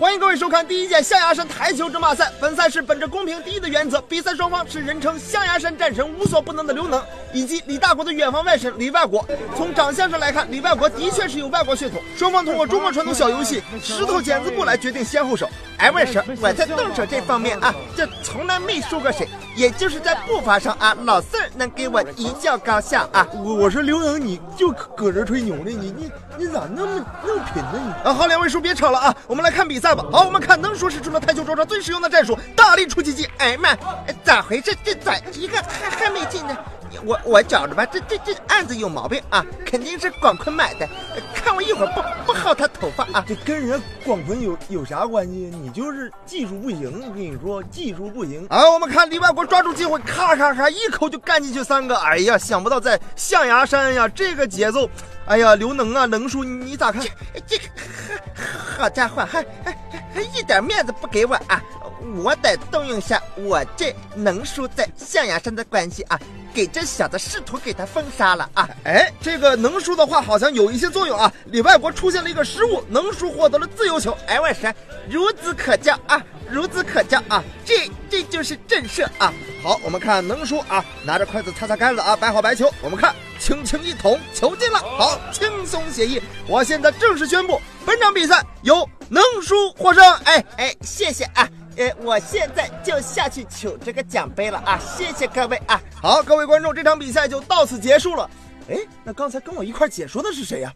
欢迎各位收看第一届象牙山台球争霸赛。本赛事本着公平第一的原则，比赛双方是人称象牙山战神、无所不能的刘能，以及李大国的远房外甥李外国。从长相上来看，李外国的确是有外国血统。双方通过中国传统小游戏石头剪子布来决定先后手。哎，外甥，我在动手这方面啊，这从来没输过谁，也就是在步伐上啊，老四儿能给我一较高下啊。我我说刘能，你就搁这吹牛呢？你你你咋那么那么贫呢？你啊，好，两位叔别吵了啊，我们来看比赛吧。好，我们看能叔使出了台球桌上最实用的战术——大力出奇迹。哎妈，咋回事？这咋一个还还没进呢？我我觉着吧，这这这案子有毛病啊，肯定是广坤买的。看我一会儿不不薅他头发啊！这跟人家广坤有有啥关系？你就是技术不行，我跟你说技术不行。啊，我们看李万国抓住机会，咔咔咔一口就干进去三个。哎呀，想不到在象牙山呀，这个节奏，哎呀，刘能啊，能叔你咋看？这个好家伙，还还还一点面子不给我啊！我得动用下我这能叔在象牙山的关系啊，给这小子试图给他封杀了啊！哎，这个能叔的话好像有一些作用啊！里外国出现了一个失误，能叔获得了自由球。哎，我说孺子可教啊，孺子可教啊！这这就是震慑啊！好，我们看能叔啊，拿着筷子擦擦杆子啊，摆好白球。我们看，轻轻一捅，球进了，好，轻松写意。我现在正式宣布，本场比赛由能输获胜。哎哎，谢谢啊！呃，我现在就下去取这个奖杯了啊！谢谢各位啊！好，各位观众，这场比赛就到此结束了。哎，那刚才跟我一块解说的是谁呀、